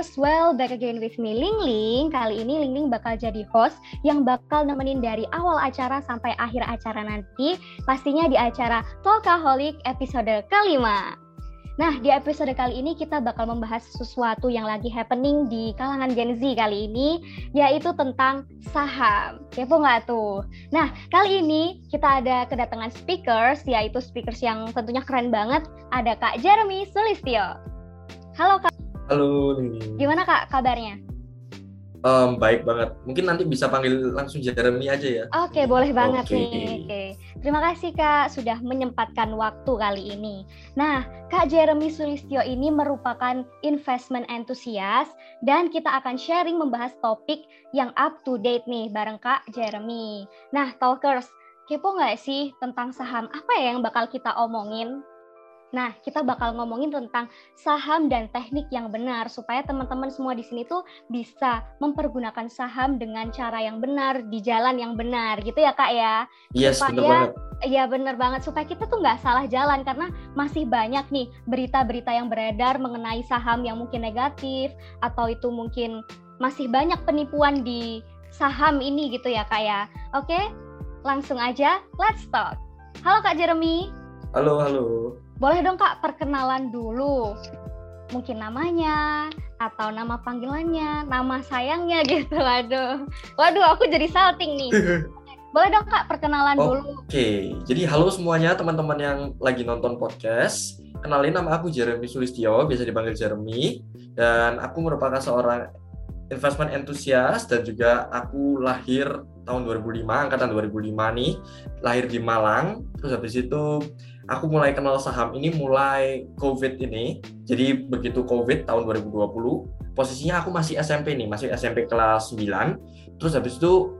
Talkers, well back again with me Ling Ling. Kali ini Ling Ling bakal jadi host yang bakal nemenin dari awal acara sampai akhir acara nanti, pastinya di acara Talkaholic episode kelima. Nah, di episode kali ini kita bakal membahas sesuatu yang lagi happening di kalangan Gen Z kali ini, yaitu tentang saham. Kepo nggak tuh? Nah, kali ini kita ada kedatangan speakers, yaitu speakers yang tentunya keren banget. Ada Kak Jeremy Sulistio. Halo Kak. Halo. Gimana Kak kabarnya? Um, baik banget. Mungkin nanti bisa panggil langsung Jeremy aja ya. Oke, boleh banget Oke. nih. Oke. Terima kasih Kak sudah menyempatkan waktu kali ini. Nah, Kak Jeremy Sulistyo ini merupakan investment enthusiast dan kita akan sharing membahas topik yang up to date nih bareng Kak Jeremy. Nah, talkers, kepo nggak sih tentang saham? Apa ya yang bakal kita omongin? Nah, kita bakal ngomongin tentang saham dan teknik yang benar supaya teman-teman semua di sini tuh bisa mempergunakan saham dengan cara yang benar di jalan yang benar gitu ya kak ya. Yes, Supaya- bener banget. Iya bener banget supaya kita tuh nggak salah jalan karena masih banyak nih berita-berita yang beredar mengenai saham yang mungkin negatif atau itu mungkin masih banyak penipuan di saham ini gitu ya kak ya. Oke, langsung aja let's talk. Halo kak Jeremy. Halo, halo. Boleh dong Kak perkenalan dulu. Mungkin namanya atau nama panggilannya, nama sayangnya gitu. Waduh. Waduh, aku jadi salting nih. Boleh dong Kak perkenalan Oh. dulu. Oke, jadi halo semuanya teman-teman yang lagi nonton podcast. Kenalin nama aku Jeremy Sulistyo, biasa dipanggil Jeremy. Dan aku merupakan seorang investment enthusiast dan juga aku lahir tahun 2005, angkatan 2005 nih. Lahir di Malang, terus habis itu aku mulai kenal saham ini mulai COVID ini. Jadi begitu COVID tahun 2020, posisinya aku masih SMP nih, masih SMP kelas 9. Terus habis itu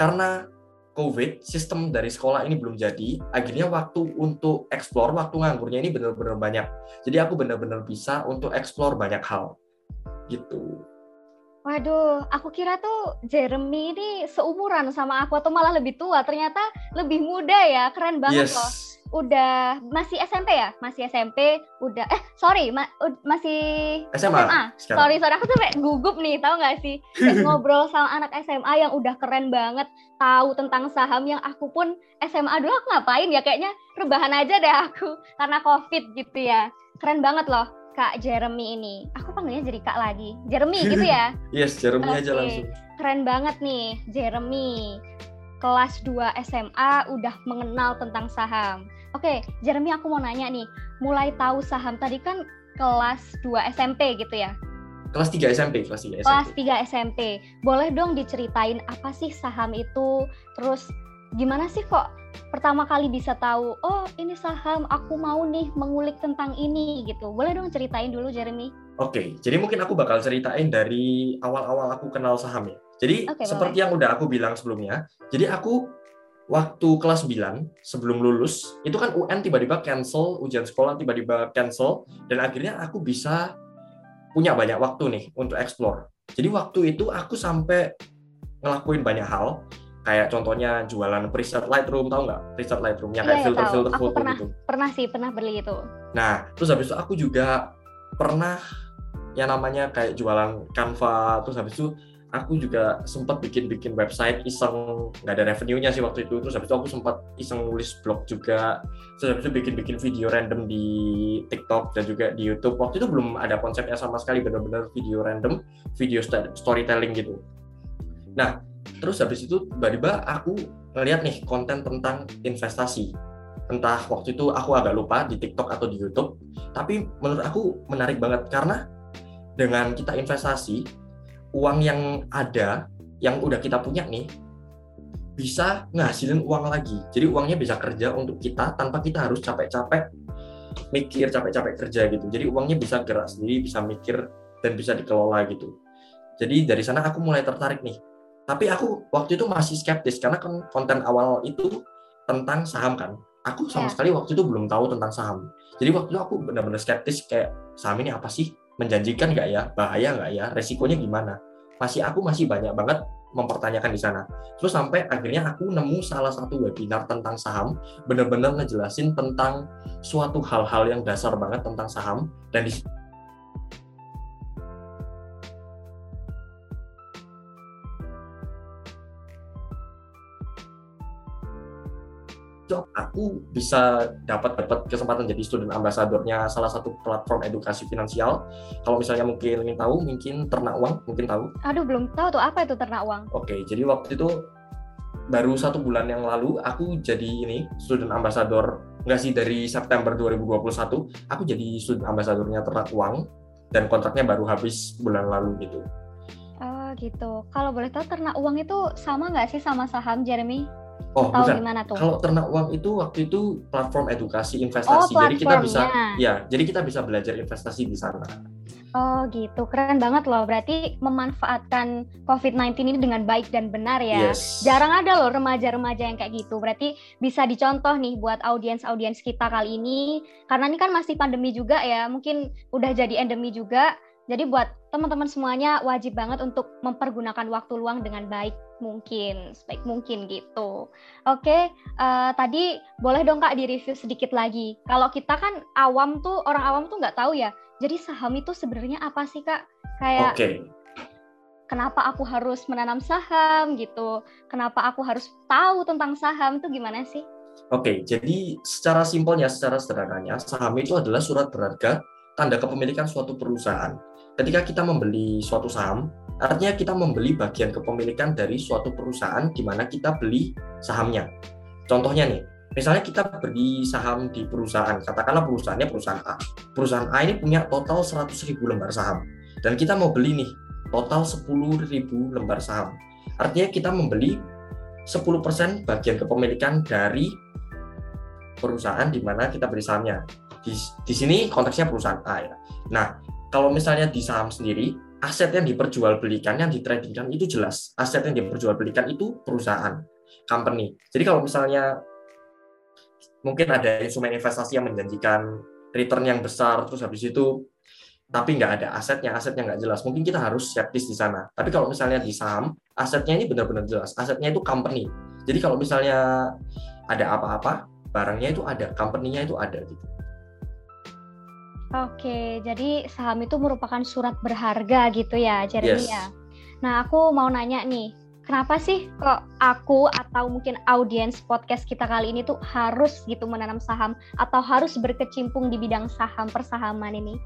karena COVID, sistem dari sekolah ini belum jadi, akhirnya waktu untuk explore, waktu nganggurnya ini benar-benar banyak. Jadi aku benar-benar bisa untuk explore banyak hal. Gitu. Waduh, aku kira tuh Jeremy ini seumuran sama aku atau malah lebih tua. Ternyata lebih muda ya. Keren banget yes. loh. Udah masih SMP ya? Masih SMP, udah eh sorry, ma- masih SMA, SMA. sekarang. Sorry, sorry aku tuh kayak gugup nih, tahu nggak sih? Kayak ngobrol sama anak SMA yang udah keren banget, tahu tentang saham yang aku pun SMA dulu aku ngapain ya? Kayaknya rebahan aja deh aku karena COVID gitu ya. Keren banget loh, Kak Jeremy ini. Aku panggilnya jadi Kak lagi. Jeremy gitu ya? Yes, Jeremy aja Oke. langsung. Keren banget nih, Jeremy. Kelas 2 SMA udah mengenal tentang saham. Oke, Jeremy aku mau nanya nih, mulai tahu saham tadi kan kelas 2 SMP gitu ya? Kelas 3 SMP, kelas 3 SMP. Kelas 3 SMP. Boleh dong diceritain apa sih saham itu? Terus gimana sih kok pertama kali bisa tahu, oh ini saham, aku mau nih mengulik tentang ini gitu. Boleh dong ceritain dulu Jeremy? Oke, jadi mungkin aku bakal ceritain dari awal-awal aku kenal saham ya. Jadi Oke, seperti yang udah aku bilang sebelumnya, jadi aku waktu kelas 9 sebelum lulus itu kan UN tiba-tiba cancel ujian sekolah tiba-tiba cancel dan akhirnya aku bisa punya banyak waktu nih untuk explore. Jadi waktu itu aku sampai ngelakuin banyak hal kayak contohnya jualan preset Lightroom tahu nggak preset Lightroom yang Iya, kayak iya, filter-filter tahu. Aku foto pernah. gitu. Pernah sih, pernah beli itu. Nah, terus habis itu aku juga pernah yang namanya kayak jualan Canva, terus habis itu aku juga sempat bikin-bikin website iseng, nggak ada revenue-nya sih waktu itu. Terus habis itu aku sempat iseng nulis blog juga. Terus habis itu bikin-bikin video random di TikTok dan juga di YouTube. Waktu itu belum ada konsepnya sama sekali, benar-benar video random, video storytelling gitu. Nah, terus habis itu tiba-tiba aku ngeliat nih konten tentang investasi entah waktu itu aku agak lupa di TikTok atau di YouTube, tapi menurut aku menarik banget karena dengan kita investasi uang yang ada yang udah kita punya nih bisa ngasilin uang lagi. Jadi uangnya bisa kerja untuk kita tanpa kita harus capek-capek mikir, capek-capek kerja gitu. Jadi uangnya bisa gerak sendiri, bisa mikir dan bisa dikelola gitu. Jadi dari sana aku mulai tertarik nih. Tapi aku waktu itu masih skeptis karena kan konten awal itu tentang saham kan aku sama Ya. sekali waktu itu belum tahu tentang saham. Jadi waktu itu aku benar-benar skeptis kayak saham ini apa sih? Menjanjikan nggak ya? Bahaya nggak ya? Resikonya gimana? Masih aku masih banyak banget mempertanyakan di sana. Terus sampai akhirnya aku nemu salah satu webinar tentang saham, benar-benar ngejelasin tentang suatu hal-hal yang dasar banget tentang saham dan di waktu aku bisa dapat dapat kesempatan jadi student ambassadornya salah satu platform edukasi finansial. Kalau misalnya mungkin ingin tahu, mungkin ternak uang, mungkin tahu. Aduh belum tahu tuh apa itu ternak uang. Oke, jadi waktu itu baru satu bulan yang lalu aku jadi ini student ambassador nggak sih dari September 2021 aku jadi student ambassadornya ternak uang dan kontraknya baru habis bulan lalu gitu. Oh gitu. Kalau boleh tahu ternak uang itu sama nggak sih sama saham Jeremy? Oh, Tahu bukan. gimana tuh? Kalau ternak uang itu waktu itu platform edukasi investasi. Oh, jadi kita bisa ya, jadi kita bisa belajar investasi di sana. Oh gitu, keren banget loh. Berarti memanfaatkan COVID-19 ini dengan baik dan benar ya. Yes. Jarang ada loh remaja-remaja yang kayak gitu. Berarti bisa dicontoh nih buat audiens-audiens kita kali ini. Karena ini kan masih pandemi juga ya. Mungkin udah jadi endemi juga. Jadi buat teman-teman semuanya wajib banget untuk mempergunakan waktu luang dengan baik mungkin, sebaik mungkin gitu. Oke, eh, tadi boleh dong Kak di-review sedikit lagi. Kalau kita kan awam tuh, orang awam tuh nggak tahu ya. Jadi saham itu sebenarnya apa sih Kak? Kayak Oke. kenapa aku harus menanam saham gitu? Kenapa aku harus tahu tentang saham itu gimana sih? Oke, jadi secara simpelnya, secara sederhananya, saham itu adalah surat berharga tanda kepemilikan suatu perusahaan. Ketika kita membeli suatu saham, artinya kita membeli bagian kepemilikan dari suatu perusahaan di mana kita beli sahamnya. Contohnya nih, misalnya kita beli saham di perusahaan, katakanlah perusahaannya perusahaan A. Perusahaan A ini punya total 100.000 lembar saham. Dan kita mau beli nih, total 10.000 lembar saham. Artinya kita membeli 10% bagian kepemilikan dari perusahaan di mana kita beli sahamnya. Di, di sini konteksnya perusahaan A ya. Nah, kalau misalnya di saham sendiri, aset yang diperjualbelikan, yang ditradingkan itu jelas. Aset yang diperjualbelikan itu perusahaan, company. Jadi kalau misalnya mungkin ada instrumen investasi yang menjanjikan return yang besar, terus habis itu tapi nggak ada asetnya, asetnya nggak jelas. Mungkin kita harus skeptis di sana. Tapi kalau misalnya di saham, asetnya ini benar-benar jelas. Asetnya itu company. Jadi kalau misalnya ada apa-apa, barangnya itu ada, company-nya itu ada gitu. Oke, jadi saham itu merupakan surat berharga gitu ya, Jeremy Yes. ya. Nah, aku mau nanya nih, kenapa sih kok aku atau mungkin audiens podcast kita kali ini tuh harus gitu menanam saham atau harus berkecimpung di bidang saham persahaman ini?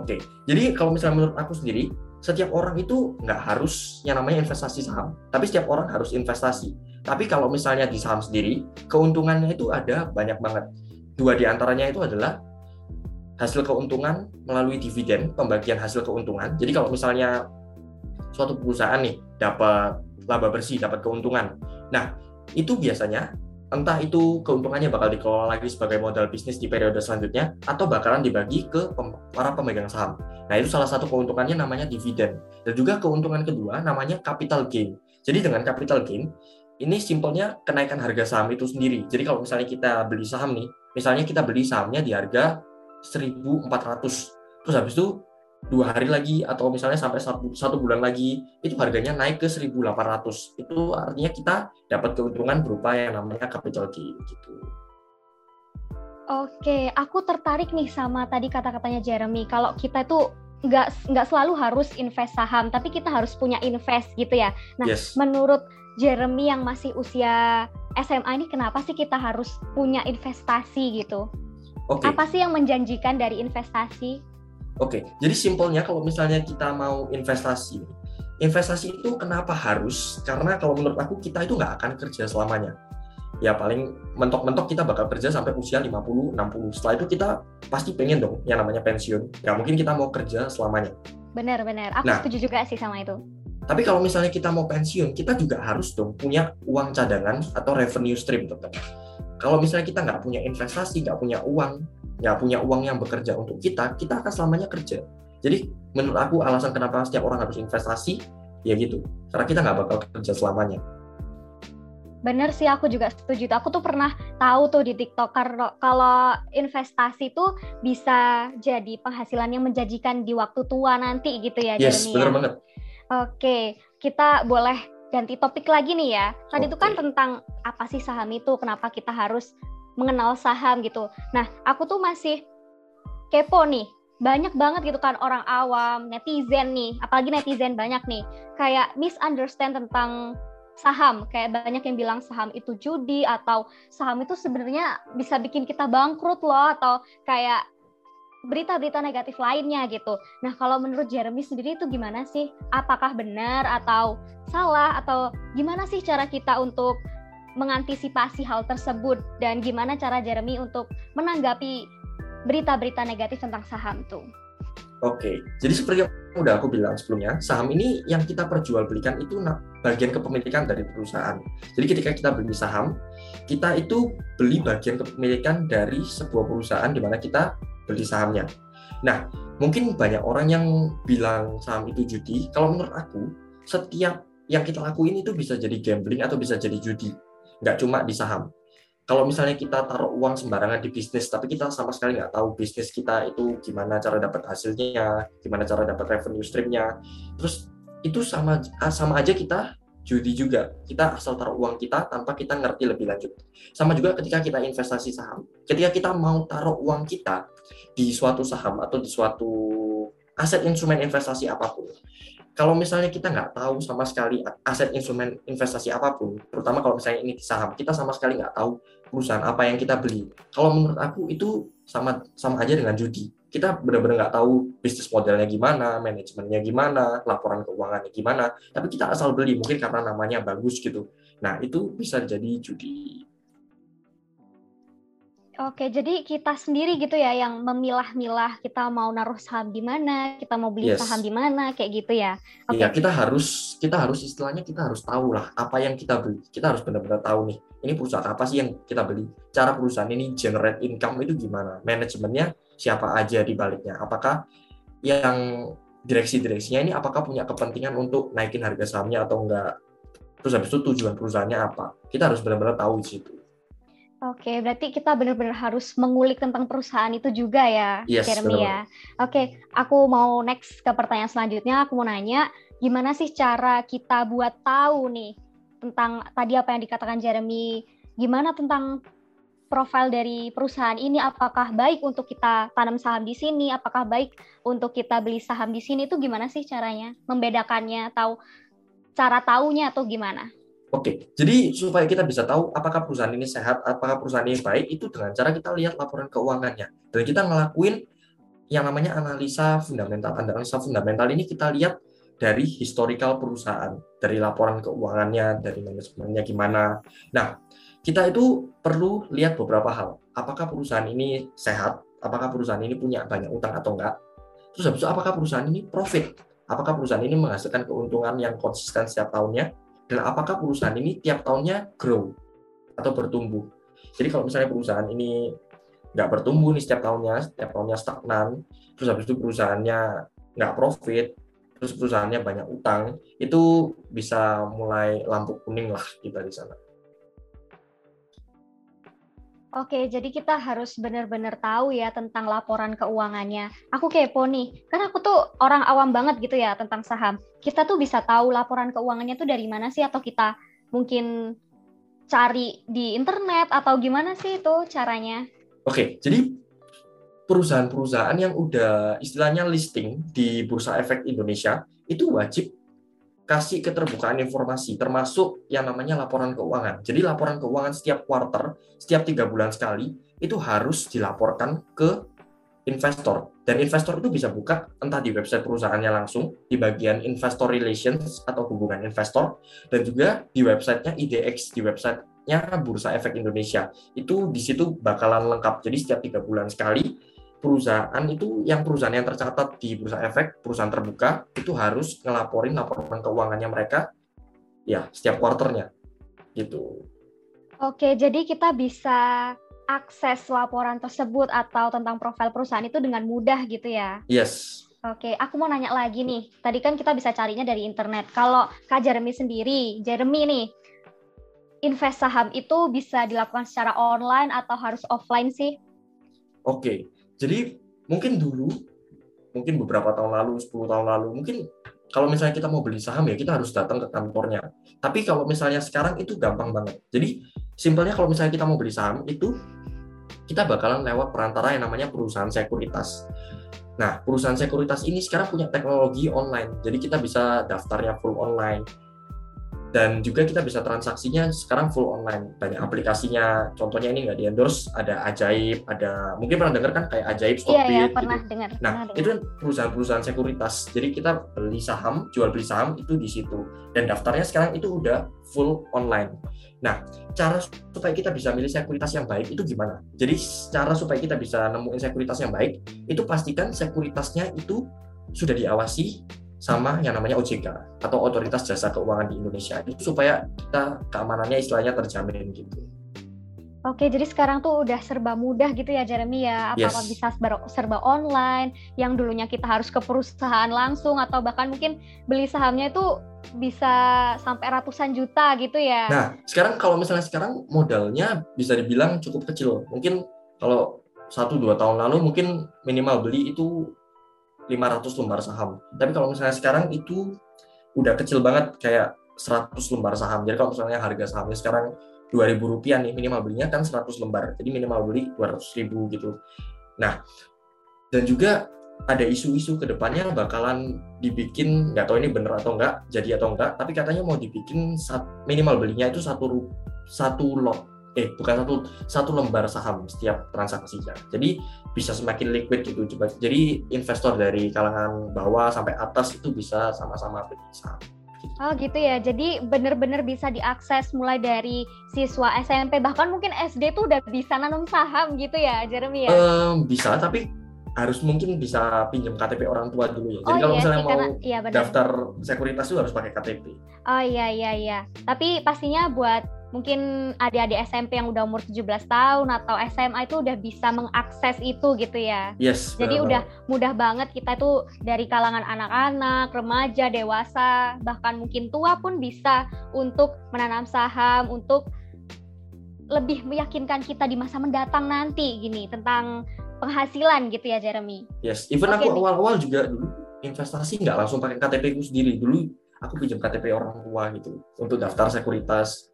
Oke, jadi kalau misalnya menurut aku sendiri, setiap orang itu nggak harus yang namanya investasi saham, tapi setiap orang harus investasi. Tapi kalau misalnya di saham sendiri, keuntungannya itu ada banyak banget. Dua di antaranya itu adalah hasil keuntungan melalui dividen, pembagian hasil keuntungan. Jadi kalau misalnya suatu perusahaan nih dapat laba bersih, dapat keuntungan. Nah, itu biasanya entah itu keuntungannya bakal dikelola lagi sebagai modal bisnis di periode selanjutnya atau bakalan dibagi ke pem- para pemegang saham. Nah, itu salah satu keuntungannya namanya dividen. Dan juga keuntungan kedua namanya capital gain. Jadi dengan capital gain, ini simpelnya kenaikan harga saham itu sendiri. Jadi kalau misalnya kita beli saham nih, misalnya kita beli sahamnya di harga 1.400, terus habis itu dua hari lagi atau misalnya sampai satu, satu bulan lagi itu harganya naik ke 1.800 itu artinya kita dapat keuntungan berupa yang namanya capital gain gitu. Oke, aku tertarik nih sama tadi kata-katanya Jeremy. Kalau kita itu nggak nggak selalu harus invest saham, tapi kita harus punya invest gitu ya. Nah, Yes. menurut Jeremy yang masih usia SMA ini, kenapa sih kita harus punya investasi gitu? Oke. Apa sih yang menjanjikan dari investasi? Oke, jadi simpelnya kalau misalnya kita mau investasi, investasi itu kenapa harus? Karena kalau menurut aku kita itu nggak akan kerja selamanya. Ya paling mentok-mentok kita bakal kerja sampai usia 50, 60. Setelah itu kita pasti pengen dong yang namanya pensiun. Nggak mungkin kita mau kerja selamanya. Benar-benar, aku Nah. setuju juga sih sama itu. Tapi kalau misalnya kita mau pensiun, kita juga harus dong punya uang cadangan atau revenue stream tetap. Kalau misalnya kita nggak punya investasi, nggak punya uang, nggak punya uang yang bekerja untuk kita, kita akan selamanya kerja. Jadi menurut aku alasan kenapa setiap orang harus investasi, ya gitu. Karena kita nggak bakal kerja selamanya. Bener sih, aku juga setuju. Aku tuh pernah tahu tuh di TikTok kalau kalau investasi tuh bisa jadi penghasilan yang menjanjikan di waktu tua nanti gitu ya, Yes, bener ya. banget. Oke, kita boleh ganti topik lagi nih ya. Tadi itu kan tentang apa sih saham itu, kenapa kita harus mengenal saham gitu. Nah, aku tuh masih kepo nih. Banyak banget gitu kan orang awam, netizen nih, apalagi netizen banyak nih, kayak misunderstand tentang saham kayak banyak yang bilang saham itu judi atau saham itu sebenarnya bisa bikin kita bangkrut loh atau kayak berita-berita negatif lainnya gitu. Nah, kalau menurut Jeremy sendiri itu gimana sih? Apakah benar atau salah atau gimana sih cara kita untuk mengantisipasi hal tersebut dan gimana cara Jeremy untuk menanggapi berita-berita negatif tentang saham tuh? Oke, jadi seperti yang udah aku bilang sebelumnya, saham ini yang kita perjualbelikan itu bagian kepemilikan dari perusahaan. Jadi ketika kita beli saham, kita itu beli bagian kepemilikan dari sebuah perusahaan di mana kita beli sahamnya. Nah, mungkin banyak orang yang bilang saham itu judi. Kalau menurut aku, setiap yang kita lakuin itu bisa jadi gambling atau bisa jadi judi. Nggak cuma di saham kalau misalnya kita taruh uang sembarangan di bisnis, tapi kita sama sekali nggak tahu bisnis kita itu gimana cara dapat hasilnya, gimana cara dapat revenue streamnya, terus itu sama sama aja kita judi juga. Kita asal taruh uang kita tanpa kita ngerti lebih lanjut. Sama juga ketika kita investasi saham. Ketika kita mau taruh uang kita di suatu saham atau di suatu aset instrumen investasi apa pun, kalau misalnya kita nggak tahu sama sekali aset instrumen investasi apa pun, terutama kalau misalnya ini di saham, kita sama sekali nggak tahu perusahaan apa yang kita beli. Kalau menurut aku itu sama sama aja dengan judi. Kita benar-benar nggak tahu bisnis modelnya gimana, manajemennya gimana, laporan keuangannya gimana, tapi kita asal beli mungkin karena namanya bagus gitu. Nah itu bisa jadi judi. Oke, jadi kita sendiri gitu ya yang memilah-milah kita mau naruh saham di mana, kita mau beli yes. saham di mana, kayak gitu ya. Oke. Iya, kita harus kita harus istilahnya kita harus tahu lah apa yang kita beli. Kita harus benar-benar tahu nih, ini perusahaan apa sih yang kita beli? Cara perusahaan ini generate income itu gimana? Manajemennya siapa aja di baliknya? Apakah yang direksi-direksinya ini apakah punya kepentingan untuk naikin harga sahamnya atau enggak? Terus habis itu tujuan perusahaannya apa? Kita harus benar-benar tahu di situ. Oke, berarti kita benar-benar harus mengulik tentang perusahaan itu juga ya, yes, Jeremy ya. Oke, aku mau next ke pertanyaan selanjutnya. Aku mau nanya, gimana sih cara kita buat tahu nih tentang tadi apa yang dikatakan Jeremy, gimana tentang profil dari perusahaan ini, apakah baik untuk kita tanam saham di sini, apakah baik untuk kita beli saham di sini, itu gimana sih caranya? Membedakannya, atau cara taunya atau gimana? Oke, jadi supaya kita bisa tahu apakah perusahaan ini sehat, apakah perusahaan ini baik, itu dengan cara kita lihat laporan keuangannya. Dan kita ngelakuin yang namanya analisa fundamental. Analisa fundamental ini kita lihat dari historical perusahaan, dari laporan keuangannya, dari manajemennya gimana. Nah, kita itu perlu lihat beberapa hal. Apakah perusahaan ini sehat? Apakah perusahaan ini punya banyak utang atau enggak? Terus habis itu apakah perusahaan ini profit? Apakah perusahaan ini menghasilkan keuntungan yang konsisten setiap tahunnya? Dan apakah perusahaan ini tiap tahunnya grow atau bertumbuh. Jadi kalau misalnya perusahaan ini nggak bertumbuh nih setiap tahunnya, setiap tahunnya stagnan, terus habis itu perusahaannya nggak profit, terus perusahaannya banyak utang, itu bisa mulai lampu kuning lah kita di sana. Oke, jadi kita harus benar-benar tahu ya tentang laporan keuangannya. Aku kepo nih, kan aku tuh orang awam banget gitu ya tentang saham. Kita tuh bisa tahu laporan keuangannya tuh dari mana sih atau kita mungkin cari di internet atau gimana sih itu caranya? Oke, jadi perusahaan-perusahaan yang udah istilahnya listing di Bursa Efek Indonesia itu wajib kasih keterbukaan informasi, termasuk yang namanya laporan keuangan. Jadi laporan keuangan setiap quarter, setiap tiga bulan sekali, itu harus dilaporkan ke investor. Dan investor itu bisa buka entah di website perusahaannya langsung, di bagian investor relations atau hubungan investor, dan juga di websitenya IDX, di websitenya Bursa Efek Indonesia. Itu di situ bakalan lengkap. Jadi setiap tiga bulan sekali, perusahaan itu yang perusahaan yang tercatat di bursa efek perusahaan terbuka itu harus ngelaporin laporan keuangannya mereka ya setiap kuarternya gitu. Oke, jadi kita bisa akses laporan tersebut atau tentang profil perusahaan itu dengan mudah gitu ya? Yes. Oke, aku mau nanya lagi nih. Tadi kan kita bisa carinya dari internet. Kalau Kak Jeremy sendiri, Jeremy nih, invest saham itu bisa dilakukan secara online atau harus offline sih? Oke, jadi mungkin dulu, mungkin beberapa tahun lalu, 10 tahun lalu, mungkin kalau misalnya kita mau beli saham ya kita harus datang ke kantornya. Tapi kalau misalnya sekarang itu gampang banget. Jadi simpelnya kalau misalnya kita mau beli saham itu kita bakalan lewat perantara yang namanya perusahaan sekuritas. Nah, perusahaan sekuritas ini sekarang punya teknologi online. Jadi kita bisa daftarnya full online. Dan juga kita bisa transaksinya sekarang full online. Banyak aplikasinya. Contohnya ini nggak di endorse ada ajaib ada mungkin pernah dengar kan kayak ajaib Stockbit iya, iya, pernah gitu. dengar nah pernah itu kan perusahaan-perusahaan sekuritas. Jadi kita beli saham jual beli saham itu di situ. Dan daftarnya sekarang itu udah full online. Nah cara supaya kita bisa milih sekuritas yang baik itu gimana? Jadi cara supaya kita bisa nemuin sekuritas yang baik itu pastikan sekuritasnya itu sudah diawasi sama yang namanya OJK atau Otoritas Jasa Keuangan di Indonesia itu supaya kita keamanannya istilahnya terjamin gitu. Oke, jadi sekarang tuh udah serba mudah gitu ya Jeremy ya. Apa-apa yes. bisa serba, serba online, yang dulunya kita harus ke perusahaan langsung atau bahkan mungkin beli sahamnya itu bisa sampai ratusan juta gitu ya. Nah, sekarang kalau misalnya sekarang modalnya bisa dibilang cukup kecil. Mungkin kalau satu dua tahun lalu mungkin minimal beli itu 500 lembar saham. Tapi kalau misalnya sekarang itu udah kecil banget kayak 100 lembar saham. Jadi kalau misalnya harga sahamnya sekarang 2000 rupiah nih minimal belinya kan 100 lembar. Jadi minimal beli 200 ribu gitu. Nah, dan juga ada isu-isu ke depannya bakalan dibikin nggak tahu ini bener atau enggak jadi atau enggak tapi katanya mau dibikin minimal belinya itu satu satu lot eh bukan satu satu lembar saham setiap transaksinya. Jadi bisa semakin liquid gitu. Coba jadi investor dari kalangan bawah sampai atas itu bisa sama-sama beli saham. Oh gitu ya. Jadi benar-benar bisa diakses mulai dari siswa SMP bahkan mungkin SD tuh udah bisa nanam saham gitu ya, Jeremy ya? Um, bisa, tapi harus mungkin bisa pinjam KTP orang tua dulu ya. Jadi oh, kalau iya misalnya sih, mau karena, iya, daftar sekuritas itu harus pakai KTP. Oh iya iya iya. Tapi pastinya buat mungkin adik-adik SMP yang udah umur 17 tahun atau SMA itu udah bisa mengakses itu gitu ya. Yes. Jadi benar. udah mudah banget kita tuh dari kalangan anak-anak, remaja, dewasa, bahkan mungkin tua pun bisa untuk menanam saham untuk lebih meyakinkan kita di masa mendatang nanti gini tentang penghasilan gitu ya Jeremy. Yes, even okay, aku awal-awal juga dulu investasi nggak langsung pakai KTP ku sendiri dulu aku pinjam KTP orang tua gitu untuk daftar sekuritas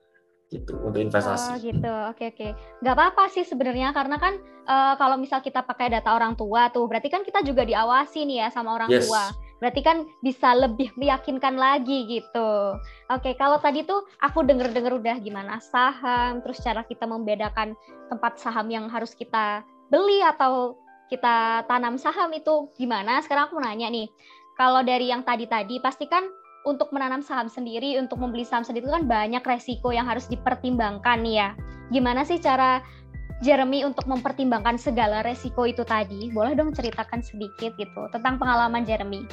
gitu untuk investasi. Oh gitu, oke oke. Gak apa-apa sih sebenarnya karena kan uh, kalau misal kita pakai data orang tua tuh, berarti kan kita juga diawasi nih ya sama orang yes. tua. Berarti kan bisa lebih meyakinkan lagi gitu. Oke, kalau tadi tuh aku denger-denger udah gimana saham, terus cara kita membedakan tempat saham yang harus kita beli atau kita tanam saham itu gimana? Sekarang aku nanya nih, kalau dari yang tadi-tadi pasti kan untuk menanam saham sendiri, untuk membeli saham sendiri itu kan banyak resiko yang harus dipertimbangkan nih ya. Gimana sih cara Jeremy untuk mempertimbangkan segala resiko itu tadi? Boleh dong ceritakan sedikit gitu tentang pengalaman Jeremy.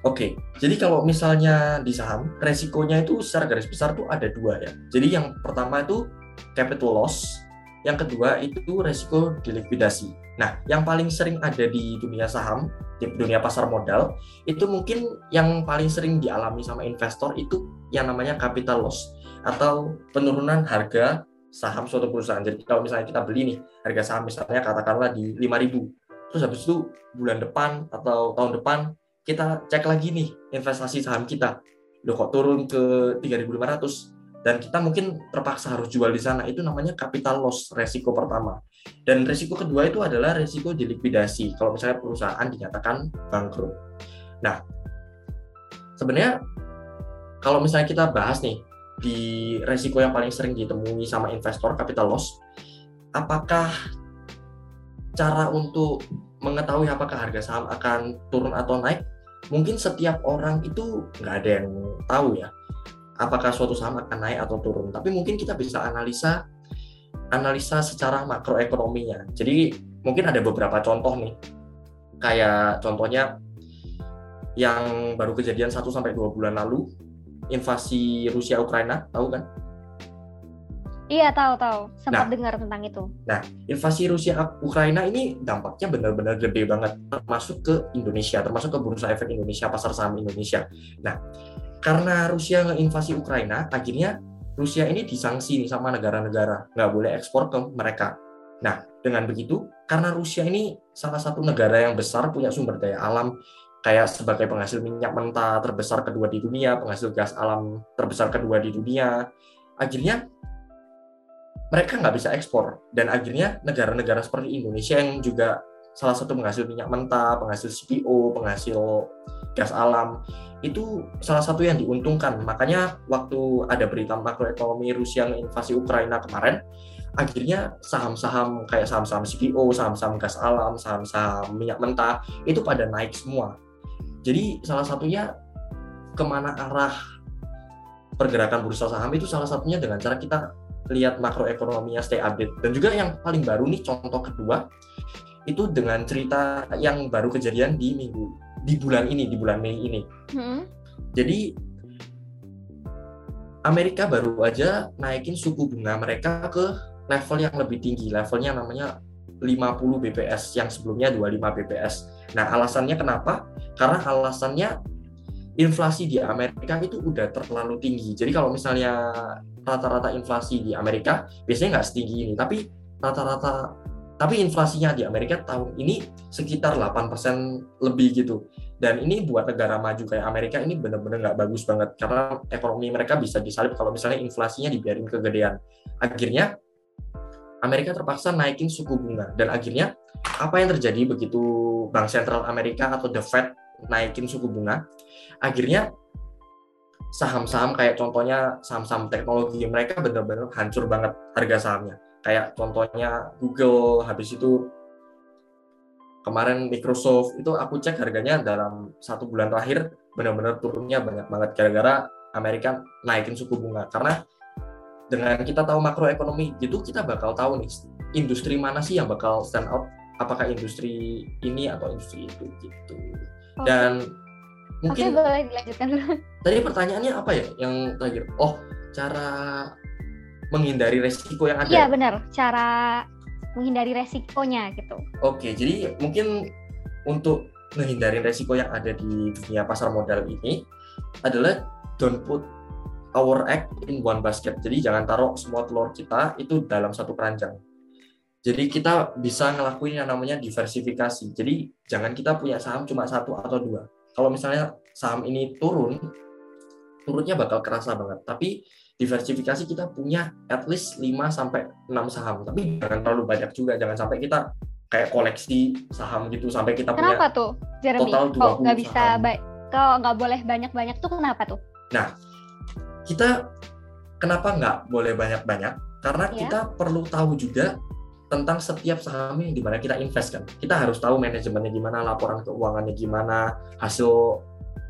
Oke, jadi kalau misalnya di saham, resikonya itu secara garis besar tuh ada dua ya. Jadi yang pertama itu capital loss, yang kedua itu resiko dilikuidasi. Nah, yang paling sering ada di dunia saham di dunia pasar modal itu mungkin yang paling sering dialami sama investor itu yang namanya capital loss atau penurunan harga saham suatu perusahaan. Jadi kalau misalnya kita beli nih harga saham misalnya katakanlah di 5000 terus habis itu bulan depan atau tahun depan kita cek lagi nih investasi saham kita. Loh kok turun ke 3500 dan kita mungkin terpaksa harus jual di sana. Itu namanya capital loss resiko pertama. Dan resiko kedua itu adalah resiko dilikuidasi kalau misalnya perusahaan dinyatakan bangkrut. Nah sebenarnya kalau misalnya kita bahas nih di resiko yang paling sering ditemui sama investor capital loss apakah cara untuk mengetahui apakah harga saham akan turun atau naik? Mungkin setiap orang itu nggak ada yang tahu ya apakah suatu saham akan naik atau turun. Tapi mungkin kita bisa analisa analisa secara makroekonominya. Jadi mungkin ada beberapa contoh nih. Kayak contohnya yang baru kejadian 1 sampai 2 bulan lalu invasi Rusia Ukraina, tahu kan? Iya tahu tahu, sempat nah, dengar tentang itu. Nah, invasi Rusia Ukraina ini dampaknya benar-benar gede banget, termasuk ke Indonesia, termasuk ke bursa efek Indonesia, pasar saham Indonesia. Nah, karena Rusia ngeinvasi Ukraina, akhirnya Rusia ini disanksi nih sama negara-negara, nggak boleh ekspor ke mereka. Nah, dengan begitu, karena Rusia ini salah satu negara yang besar punya sumber daya alam, kayak sebagai penghasil minyak mentah terbesar kedua di dunia, penghasil gas alam terbesar kedua di dunia, akhirnya mereka nggak bisa ekspor. Dan akhirnya negara-negara seperti Indonesia yang juga salah satu penghasil minyak mentah, penghasil CPO, penghasil gas alam, itu salah satu yang diuntungkan. Makanya waktu ada berita makroekonomi Rusia invasi Ukraina kemarin, akhirnya saham-saham kayak saham-saham CPO, saham-saham gas alam, saham-saham minyak mentah itu pada naik semua. Jadi salah satunya ke mana arah pergerakan bursa saham itu salah satunya dengan cara kita lihat makroekonominya stay update. Dan juga yang paling baru nih contoh kedua itu dengan cerita yang baru kejadian di minggu di bulan ini di bulan Mei ini. Hmm. Jadi Amerika baru aja naikin suku bunga mereka ke level yang lebih tinggi, levelnya namanya 50 BPS yang sebelumnya 25 BPS. Nah, alasannya kenapa? Karena alasannya inflasi di Amerika itu udah terlalu tinggi. Jadi kalau misalnya rata-rata inflasi di Amerika biasanya nggak setinggi ini, tapi rata-rata tapi inflasinya di Amerika tahun ini sekitar 8% lebih gitu. Dan ini buat negara maju kayak Amerika ini benar-benar nggak bagus banget karena ekonomi mereka bisa disalip kalau misalnya inflasinya dibiarin kegedean. Akhirnya Amerika terpaksa naikin suku bunga dan akhirnya apa yang terjadi begitu Bank Sentral Amerika atau The Fed naikin suku bunga akhirnya saham-saham kayak contohnya saham-saham teknologi mereka benar-benar hancur banget harga sahamnya kayak contohnya Google habis itu kemarin Microsoft itu aku cek harganya dalam satu bulan terakhir benar-benar turunnya banyak banget gara-gara Amerika naikin suku bunga. Karena dengan kita tahu makroekonomi gitu kita bakal tahu nih industri mana sih yang bakal stand out? Apakah industri ini atau industri itu gitu. Okay. dan mungkin okay, boleh dilanjutkan. Tadi pertanyaannya apa ya? Yang terakhir oh cara menghindari resiko yang ada iya benar cara menghindari resikonya gitu oke jadi mungkin untuk menghindari resiko yang ada di dunia pasar modal ini adalah don't put our egg in one basket. Jadi jangan taruh semua telur kita itu dalam satu keranjang. Jadi kita bisa ngelakuin yang namanya diversifikasi. Jadi jangan kita punya saham cuma satu atau dua. Kalau misalnya saham ini turun, turunnya bakal kerasa banget. Tapi diversifikasi kita punya at least 5 sampai 6 saham. Tapi jangan terlalu banyak juga. Jangan sampai kita kayak koleksi saham gitu sampai kita kenapa punya tuh, Jeremy? total 20 Kok nggak bisa kalau nggak boleh banyak-banyak tuh kenapa tuh? Nah, kita kenapa nggak boleh banyak-banyak? Karena yeah. kita perlu tahu juga tentang setiap saham yang di mana kita invest kan. Kita harus tahu manajemennya gimana, laporan keuangannya gimana, hasil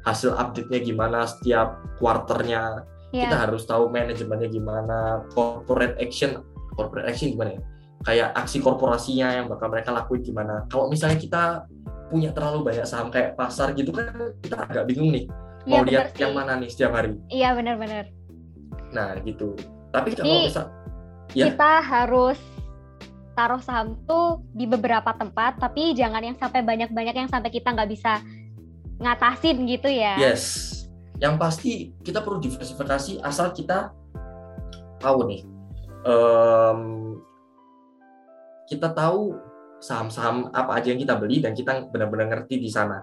hasil update-nya gimana setiap kuarternya. Yeah. Kita harus tahu manajemennya gimana, corporate action, corporate action gimana ya? Kayak aksi korporasinya yang bakal mereka lakuin gimana. Kalau misalnya kita punya terlalu banyak saham kayak pasar gitu kan kita agak bingung nih mau ya, lihat yang mana nih setiap hari iya benar-benar nah gitu tapi kalau bisa ya. kita harus taruh saham tuh di beberapa tempat tapi jangan yang sampai banyak-banyak yang sampai kita nggak bisa ngatasin gitu ya yes yang pasti kita perlu diversifikasi asal kita tahu nih um, kita tahu saham-saham apa aja yang kita beli dan kita benar-benar ngerti di sana.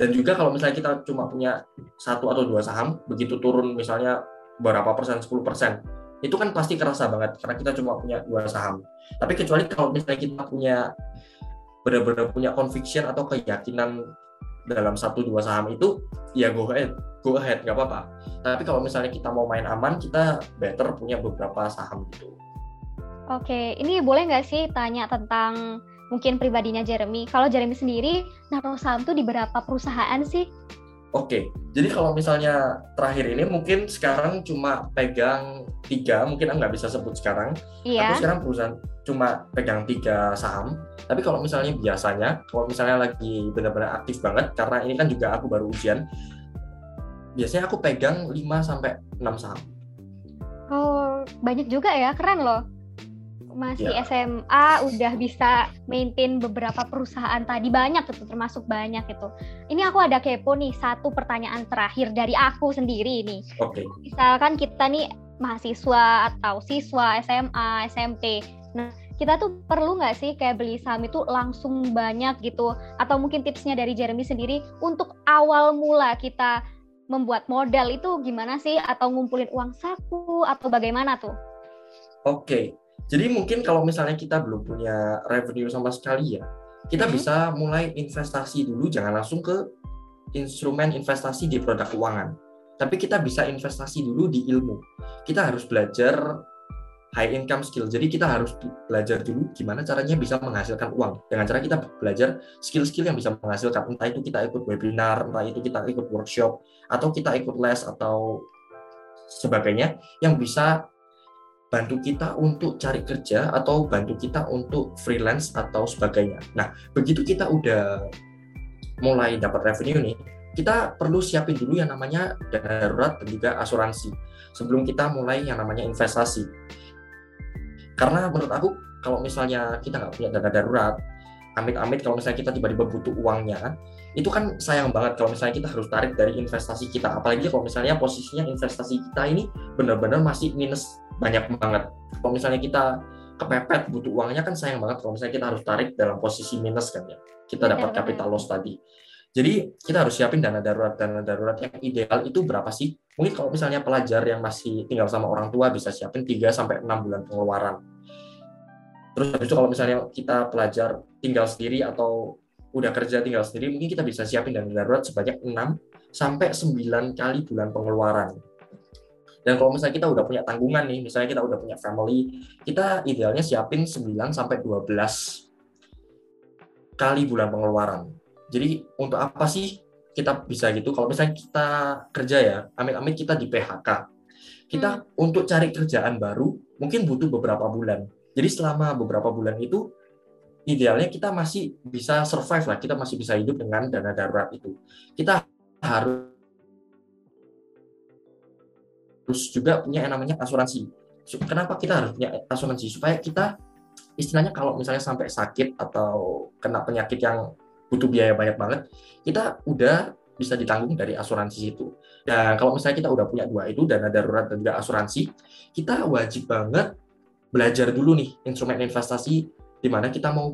Dan juga kalau misalnya kita cuma punya satu atau dua saham begitu turun misalnya berapa persen 10 persen itu kan pasti kerasa banget karena kita cuma punya dua saham. Tapi kecuali kalau misalnya kita punya benar-benar punya conviction atau keyakinan dalam satu dua saham itu ya go ahead go ahead nggak apa-apa tapi kalau misalnya kita mau main aman kita better punya beberapa saham gitu oke ini boleh nggak sih tanya tentang mungkin pribadinya Jeremy. Kalau Jeremy sendiri naruh saham tuh di berapa perusahaan sih? Oke, jadi kalau misalnya terakhir ini mungkin sekarang cuma pegang tiga, mungkin nggak bisa sebut sekarang. Iya. Aku sekarang perusahaan cuma pegang tiga saham. Tapi kalau misalnya biasanya, kalau misalnya lagi benar-benar aktif banget, karena ini kan juga aku baru ujian, biasanya aku pegang 5 sampai enam saham. Oh, banyak juga ya, keren loh masih ya. SMA udah bisa maintain beberapa perusahaan tadi banyak itu termasuk banyak itu. Ini aku ada kepo nih satu pertanyaan terakhir dari aku sendiri nih. Oke. Okay. Misalkan kita nih mahasiswa atau siswa SMA, SMP. Nah, kita tuh perlu nggak sih kayak beli saham itu langsung banyak gitu? Atau mungkin tipsnya dari Jeremy sendiri untuk awal mula kita membuat modal itu gimana sih? Atau ngumpulin uang saku atau bagaimana tuh? Oke, okay. Jadi mungkin kalau misalnya kita belum punya revenue sama sekali ya, kita hmm. bisa mulai investasi dulu, jangan langsung ke instrumen investasi di produk keuangan. Tapi kita bisa investasi dulu di ilmu. Kita harus belajar high income skill. Jadi kita harus belajar dulu gimana caranya bisa menghasilkan uang. Dengan cara kita belajar skill-skill yang bisa menghasilkan. Entah itu kita ikut webinar, entah itu kita ikut workshop, atau kita ikut les atau sebagainya yang bisa bantu kita untuk cari kerja atau bantu kita untuk freelance atau sebagainya. Nah, begitu kita udah mulai dapat revenue nih, kita perlu siapin dulu yang namanya darurat dan juga asuransi sebelum kita mulai yang namanya investasi. Karena menurut aku kalau misalnya kita nggak punya dana darurat, amit-amit kalau misalnya kita tiba-tiba butuh uangnya, itu kan sayang banget kalau misalnya kita harus tarik dari investasi kita. Apalagi kalau misalnya posisinya investasi kita ini benar-benar masih minus banyak banget. Kalau misalnya kita kepepet butuh uangnya kan sayang banget kalau misalnya kita harus tarik dalam posisi minus kan ya. Kita dapat capital loss tadi. Jadi kita harus siapin dana darurat. Dana darurat yang ideal itu berapa sih? Mungkin kalau misalnya pelajar yang masih tinggal sama orang tua bisa siapin 3 sampai 6 bulan pengeluaran. Terus habis itu kalau misalnya kita pelajar tinggal sendiri atau udah kerja tinggal sendiri, mungkin kita bisa siapin dana darurat sebanyak 6 sampai 9 kali bulan pengeluaran. Dan kalau misalnya kita udah punya tanggungan nih, misalnya kita udah punya family, kita idealnya siapin 9 sampai 12 kali bulan pengeluaran. Jadi untuk apa sih kita bisa gitu? Kalau misalnya kita kerja ya, amit-amit kita di PHK. Kita hmm. untuk cari kerjaan baru mungkin butuh beberapa bulan. Jadi selama beberapa bulan itu idealnya kita masih bisa survive lah, kita masih bisa hidup dengan dana darurat itu. Kita harus terus juga punya yang namanya asuransi. Kenapa kita harus punya asuransi? Supaya kita istilahnya kalau misalnya sampai sakit atau kena penyakit yang butuh biaya banyak banget, kita udah bisa ditanggung dari asuransi itu. Dan kalau misalnya kita udah punya dua itu, dana darurat dan juga asuransi, kita wajib banget belajar dulu nih instrumen investasi di mana kita mau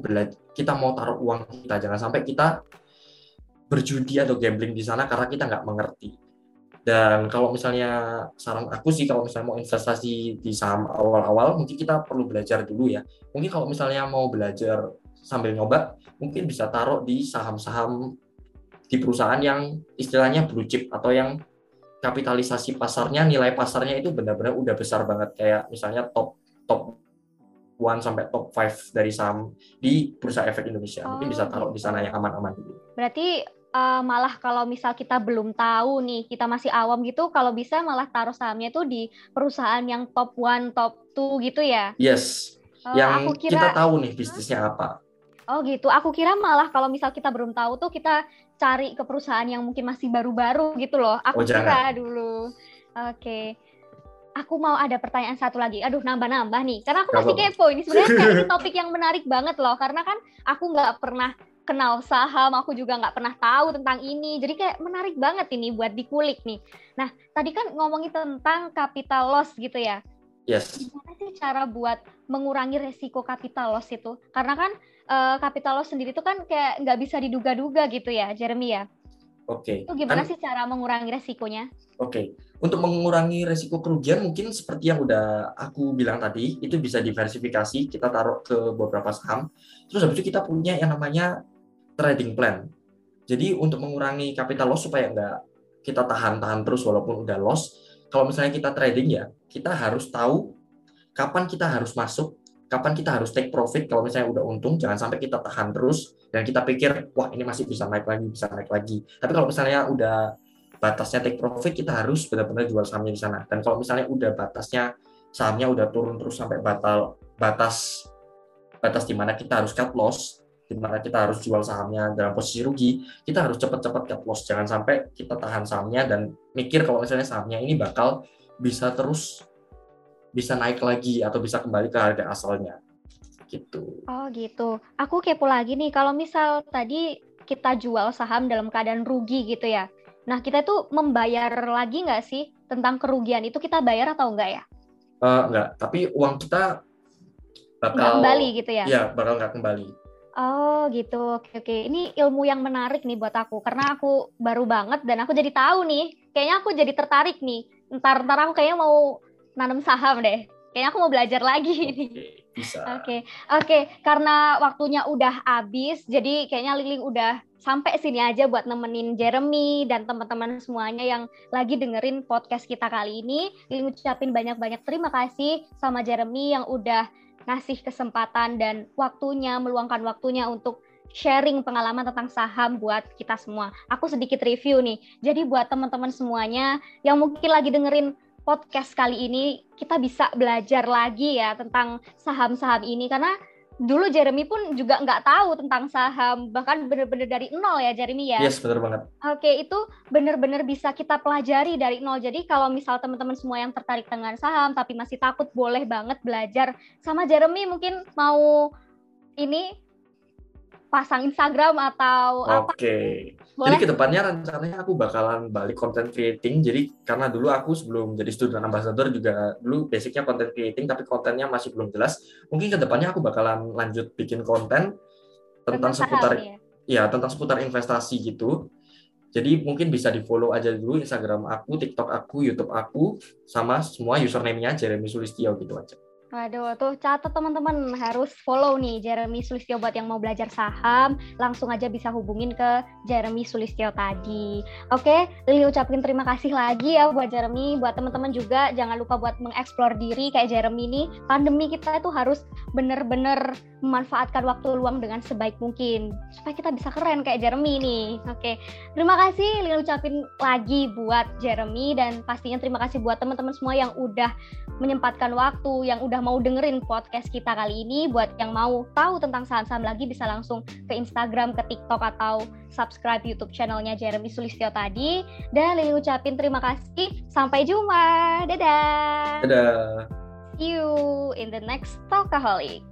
kita mau taruh uang kita. Jangan sampai kita berjudi atau gambling di sana karena kita nggak mengerti. Dan kalau misalnya saran aku sih kalau misalnya mau investasi di saham awal-awal mungkin kita perlu belajar dulu ya. Mungkin kalau misalnya mau belajar sambil nyoba mungkin bisa taruh di saham-saham di perusahaan yang istilahnya blue chip atau yang kapitalisasi pasarnya nilai pasarnya itu benar-benar udah besar banget kayak misalnya top top one sampai top five dari saham di Bursa Efek Indonesia. Mungkin bisa taruh di sana yang aman-aman dulu. Berarti uh, malah kalau misal kita belum tahu nih, kita masih awam gitu, kalau bisa malah taruh sahamnya itu di perusahaan yang top one, top two gitu ya? Yes. Uh, yang kira, kita tahu nih bisnisnya apa. Oh gitu. Aku kira malah kalau misal kita belum tahu tuh kita cari ke perusahaan yang mungkin masih baru-baru gitu loh. Aku oh, kira jangan. dulu. Oke. Okay. Aku mau ada pertanyaan satu lagi. Aduh, nambah-nambah nih. Karena aku masih kepo. Ini sebenarnya ini topik yang menarik banget loh. Karena kan aku nggak pernah kenal saham, aku juga nggak pernah tahu tentang ini. Jadi kayak menarik banget ini buat dikulik nih. Nah, tadi kan ngomongin tentang capital loss gitu ya. Yes. Gimana sih cara buat mengurangi resiko capital loss itu? Karena kan uh, capital loss sendiri itu kan kayak nggak bisa diduga-duga gitu ya, Jeremy ya. Oke. Okay. Itu gimana kan, sih cara mengurangi resikonya? Oke. Okay. Untuk mengurangi resiko kerugian mungkin seperti yang udah aku bilang tadi, itu bisa diversifikasi, kita taruh ke beberapa saham. Terus habis itu kita punya yang namanya trading plan. Jadi untuk mengurangi capital loss supaya nggak kita tahan-tahan terus walaupun udah loss, kalau misalnya kita trading ya, kita harus tahu kapan kita harus masuk, kapan kita harus take profit kalau misalnya udah untung, jangan sampai kita tahan terus dan kita pikir, wah ini masih bisa naik lagi, bisa naik lagi. Tapi kalau misalnya udah batasnya take profit, kita harus benar-benar jual sahamnya di sana. Dan kalau misalnya udah batasnya sahamnya udah turun terus sampai batal batas batas di mana kita harus cut loss, di mana kita harus jual sahamnya dalam posisi rugi, kita harus cepat-cepat cut loss. Jangan sampai kita tahan sahamnya dan mikir kalau misalnya sahamnya ini bakal bisa terus bisa naik lagi atau bisa kembali ke harga asalnya. Gitu. Oh gitu. Aku kepo lagi nih, kalau misal tadi kita jual saham dalam keadaan rugi gitu ya. Nah, kita tuh membayar lagi nggak sih tentang kerugian itu kita bayar atau enggak ya? Uh, enggak, tapi uang kita bakal nggak kembali gitu ya? Iya, bakal nggak kembali. Oh gitu, oke oke. Ini ilmu yang menarik nih buat aku karena aku baru banget dan aku jadi tahu nih. Kayaknya aku jadi tertarik nih. Ntar ntar aku kayaknya mau nanam saham deh. Kayaknya aku mau belajar lagi ini. Bisa. Oke oke. Karena waktunya udah habis, jadi kayaknya Liling udah sampai sini aja buat nemenin Jeremy dan teman-teman semuanya yang lagi dengerin podcast kita kali ini. Lili ucapin banyak-banyak terima kasih sama Jeremy yang udah ngasih kesempatan dan waktunya, meluangkan waktunya untuk sharing pengalaman tentang saham buat kita semua. Aku sedikit review nih. Jadi buat teman-teman semuanya yang mungkin lagi dengerin podcast kali ini, kita bisa belajar lagi ya tentang saham-saham ini karena dulu Jeremy pun juga nggak tahu tentang saham bahkan benar-benar dari nol ya Jeremy ya. Yes benar banget. Oke itu benar-benar bisa kita pelajari dari nol. Jadi kalau misal teman-teman semua yang tertarik dengan saham tapi masih takut boleh banget belajar sama Jeremy mungkin mau ini pasang Instagram atau Oke. apa? Oke. Jadi ke depannya rencananya aku bakalan balik content creating. Jadi karena dulu aku sebelum jadi student ambassador juga dulu basicnya content creating, tapi kontennya masih belum jelas. Mungkin ke depannya aku bakalan lanjut bikin konten tentang seputar ya? ya tentang seputar investasi gitu. Jadi mungkin bisa di follow aja dulu Instagram aku, TikTok aku, YouTube aku, sama semua username-nya Jeremy Sulistio gitu aja. Waduh, tuh catat teman-teman harus follow nih Jeremy Sulistyo buat yang mau belajar saham, langsung aja bisa hubungin ke Jeremy Sulistyo tadi. Oke, Lili ucapin terima kasih lagi ya buat Jeremy, buat teman-teman juga jangan lupa buat mengeksplor diri kayak Jeremy nih. Pandemi kita itu harus bener-bener memanfaatkan waktu luang dengan sebaik mungkin supaya kita bisa keren kayak Jeremy nih. Oke, terima kasih Lili ucapin lagi buat Jeremy dan pastinya terima kasih buat teman-teman semua yang udah menyempatkan waktu, yang udah mau dengerin podcast kita kali ini, buat yang mau tahu tentang saham-saham lagi bisa langsung ke Instagram, ke TikTok atau subscribe YouTube channelnya Jeremy Sulistyo tadi. Dan Lili ucapin terima kasih. Sampai jumpa. Dadah. Dadah. See you in the next Talkaholic.